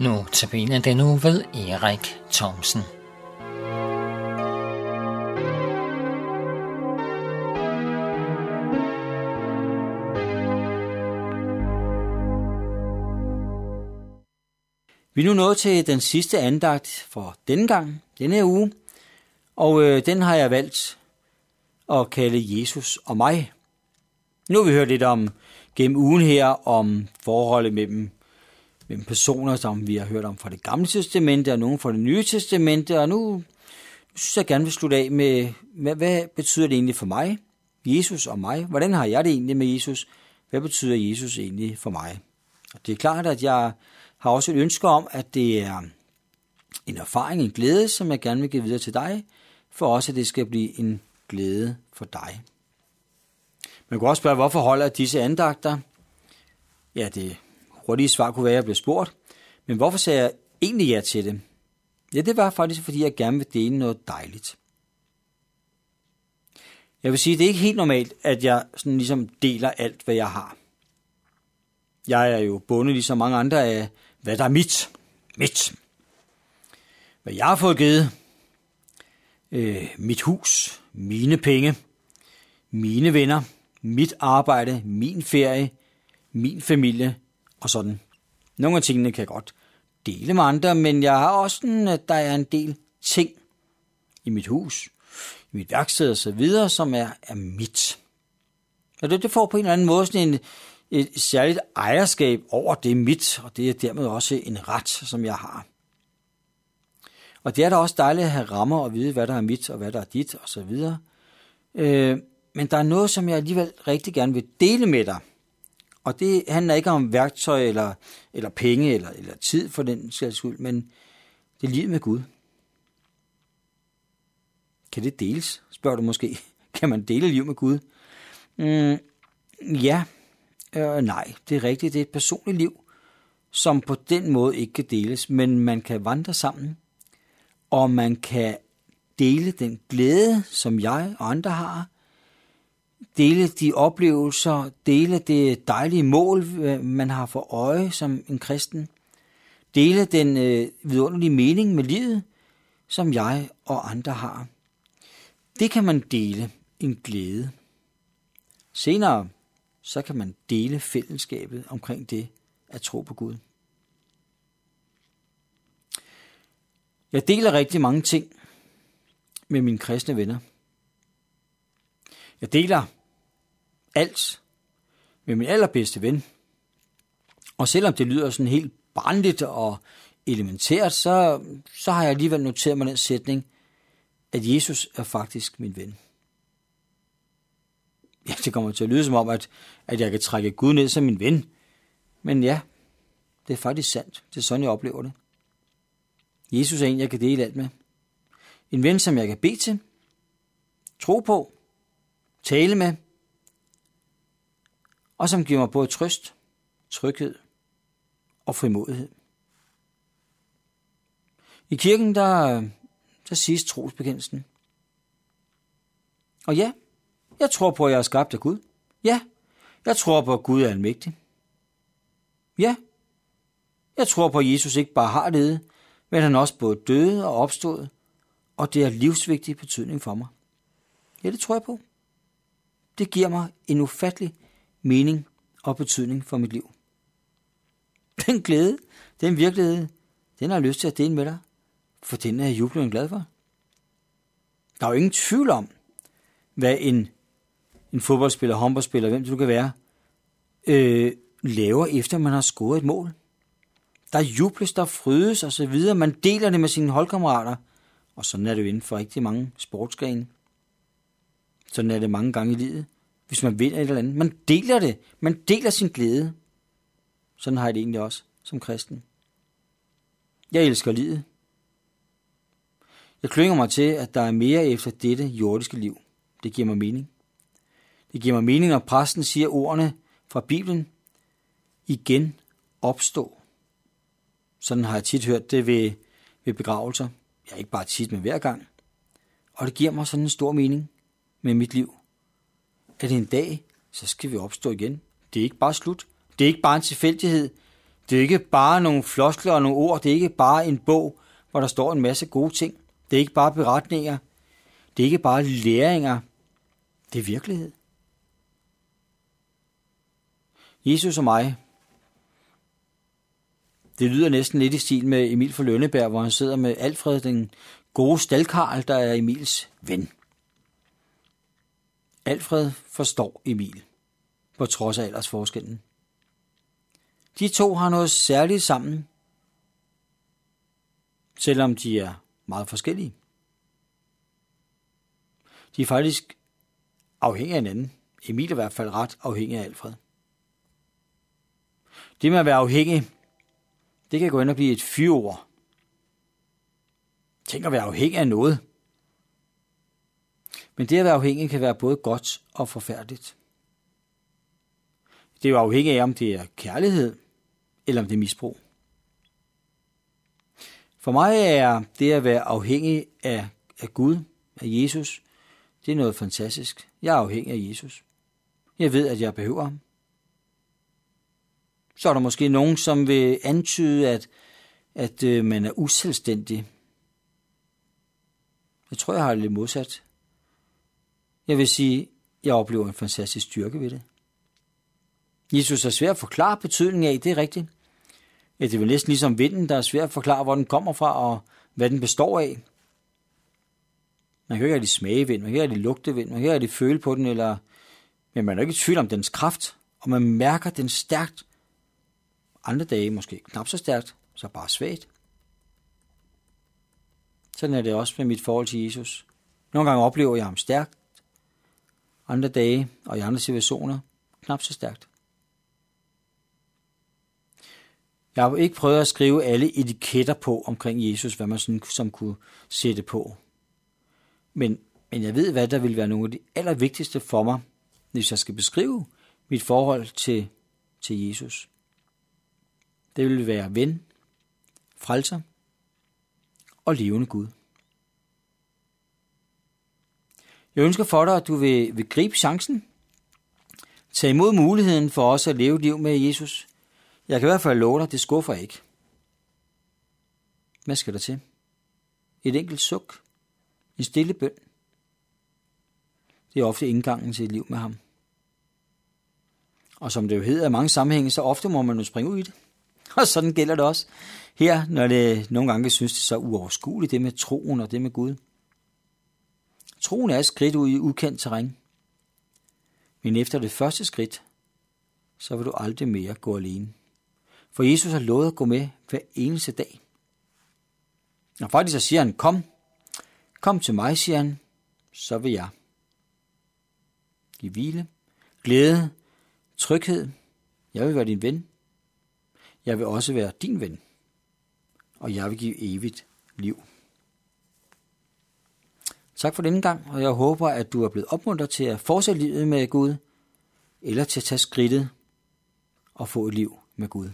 Nu tabiner den nu ved Erik Thomsen. Vi er nu nået til den sidste andagt for denne gang, denne her uge, og øh, den har jeg valgt at kalde Jesus og mig. Nu har vi hørt lidt om gennem ugen her om forholdet mellem, mellem personer, som vi har hørt om fra det gamle testamente og nogle fra det nye testamente, og nu, nu synes jeg gerne vil slutte af med, hvad, hvad betyder det egentlig for mig, Jesus og mig? Hvordan har jeg det egentlig med Jesus? Hvad betyder Jesus egentlig for mig? Og det er klart, at jeg har også et ønske om, at det er en erfaring, en glæde, som jeg gerne vil give videre til dig, for også at det skal blive en glæde for dig. Man kan også spørge, hvorfor holder disse andagter? Ja, det hurtige svar kunne være, at jeg blev spurgt. Men hvorfor sagde jeg egentlig ja til det? Ja, det var faktisk, fordi jeg gerne vil dele noget dejligt. Jeg vil sige, det er ikke helt normalt, at jeg sådan ligesom deler alt, hvad jeg har. Jeg er jo bundet ligesom mange andre af, hvad der er mit. Mit. Hvad jeg har fået givet. Øh, mit hus, mine penge, mine venner, mit arbejde, min ferie, min familie og sådan. Nogle af tingene kan jeg godt dele med andre, men jeg har også sådan, at der er en del ting i mit hus, i mit værksted og så videre, som er, er mit. Og det, det får på en eller anden måde sådan en, et særligt ejerskab over det mit, og det er dermed også en ret, som jeg har. Og det er da også dejligt at have rammer og vide, hvad der er mit og hvad der er dit og så videre. Øh, men der er noget, som jeg alligevel rigtig gerne vil dele med dig. Og det handler ikke om værktøj eller, eller penge eller, eller tid for den skyld, men det er livet med Gud. Kan det deles, spørger du måske. Kan man dele liv med Gud? Mm, ja, øh, nej, det er rigtigt. Det er et personligt liv, som på den måde ikke kan deles, men man kan vandre sammen, og man kan dele den glæde, som jeg og andre har, dele de oplevelser, dele det dejlige mål, øh, man har for øje som en kristen, dele den øh, vidunderlige mening med livet, som jeg og andre har. Det kan man dele en glæde. Senere så kan man dele fællesskabet omkring det at tro på Gud. Jeg deler rigtig mange ting med mine kristne venner. Jeg deler alt med min allerbedste ven. Og selvom det lyder sådan helt barnligt og elementært, så, så har jeg alligevel noteret mig den sætning, at Jesus er faktisk min ven. Ja, det kommer til at lyde som om, at, at jeg kan trække Gud ned som min ven. Men ja, det er faktisk sandt. Det er sådan, jeg oplever det. Jesus er en, jeg kan dele alt med. En ven, som jeg kan bede til, tro på, tale med, og som giver mig både trøst, tryghed og frimodighed. I kirken, der, der siges trosbekendelsen. Og ja, jeg tror på, at jeg er skabt af Gud. Ja, jeg tror på, at Gud er almægtig. Ja, jeg tror på, at Jesus ikke bare har levet, men han også både døde og opstået, og det er livsvigtig betydning for mig. Ja, det tror jeg på. Det giver mig en ufattelig mening og betydning for mit liv. Den glæde, den virkelighed, den har jeg lyst til at dele med dig, for den er jeg jublende glad for. Der er jo ingen tvivl om, hvad en, en fodboldspiller, håndboldspiller, hvem du kan være, øh, laver efter man har scoret et mål. Der jubles, der frydes og så videre. Man deler det med sine holdkammerater. Og sådan er det jo inden for rigtig mange sportsgrene. Sådan er det mange gange i livet hvis man vinder et eller andet. Man deler det. Man deler sin glæde. Sådan har jeg det egentlig også som kristen. Jeg elsker livet. Jeg klynger mig til, at der er mere efter dette jordiske liv. Det giver mig mening. Det giver mig mening, når præsten siger ordene fra Bibelen. Igen opstå. Sådan har jeg tit hørt det ved, ved begravelser. Jeg Ja, ikke bare tit, men hver gang. Og det giver mig sådan en stor mening med mit liv at en dag, så skal vi opstå igen. Det er ikke bare slut. Det er ikke bare en tilfældighed. Det er ikke bare nogle floskler og nogle ord. Det er ikke bare en bog, hvor der står en masse gode ting. Det er ikke bare beretninger. Det er ikke bare læringer. Det er virkelighed. Jesus og mig. Det lyder næsten lidt i stil med Emil fra Lønneberg, hvor han sidder med Alfred, den gode stalkarl, der er Emils ven. Alfred forstår Emil, på trods af aldersforskellen. De to har noget særligt sammen, selvom de er meget forskellige. De er faktisk afhængige af hinanden. Emil er i hvert fald ret afhængig af Alfred. Det med at være afhængig, det kan gå ind og blive et fyrord. Tænk at være afhængig af noget. Men det at være afhængig kan være både godt og forfærdeligt. Det er jo afhængigt af, om det er kærlighed, eller om det er misbrug. For mig er det at være afhængig af, af Gud, af Jesus, det er noget fantastisk. Jeg er afhængig af Jesus. Jeg ved, at jeg behøver ham. Så er der måske nogen, som vil antyde, at, at øh, man er uselvstændig. Jeg tror, jeg har det lidt modsat. Jeg vil sige, jeg oplever en fantastisk styrke ved det. Jesus er svært at forklare betydningen af, det er rigtigt. Ja, det er vel næsten ligesom vinden, der er svært at forklare, hvor den kommer fra og hvad den består af. Man kan ikke rigtig smage vind, man kan ikke rigtig lugte vind, man kan ikke rigtig føle på den, eller, men man er ikke i tvivl om dens kraft, og man mærker den stærkt. Andre dage måske knap så stærkt, så bare svagt. Sådan er det også med mit forhold til Jesus. Nogle gange oplever jeg ham stærkt, andre dage og i andre situationer knap så stærkt. Jeg har ikke prøvet at skrive alle etiketter på omkring Jesus, hvad man sådan, som kunne sætte på. Men, men jeg ved, hvad der vil være nogle af de allervigtigste for mig, hvis jeg skal beskrive mit forhold til, til Jesus. Det vil være ven, frelser og levende Gud. Jeg ønsker for dig, at du vil, vil gribe chancen. Tag imod muligheden for os at leve liv med Jesus. Jeg kan i hvert fald love dig, det skuffer ikke. Hvad skal der til? Et enkelt suk. En stille bøn. Det er ofte indgangen til et liv med ham. Og som det jo hedder i mange sammenhænge, så ofte må man jo springe ud i det. Og sådan gælder det også her, når det nogle gange synes det er så uoverskueligt, det med troen og det med Gud. Troen er et skridt ud i ukendt terræn. Men efter det første skridt, så vil du aldrig mere gå alene. For Jesus har lovet at gå med hver eneste dag. Og faktisk så siger han, kom, kom til mig, siger han, så vil jeg. Giv hvile, glæde, tryghed. Jeg vil være din ven. Jeg vil også være din ven. Og jeg vil give evigt liv. Tak for denne gang, og jeg håber, at du er blevet opmuntret til at fortsætte livet med Gud, eller til at tage skridtet og få et liv med Gud.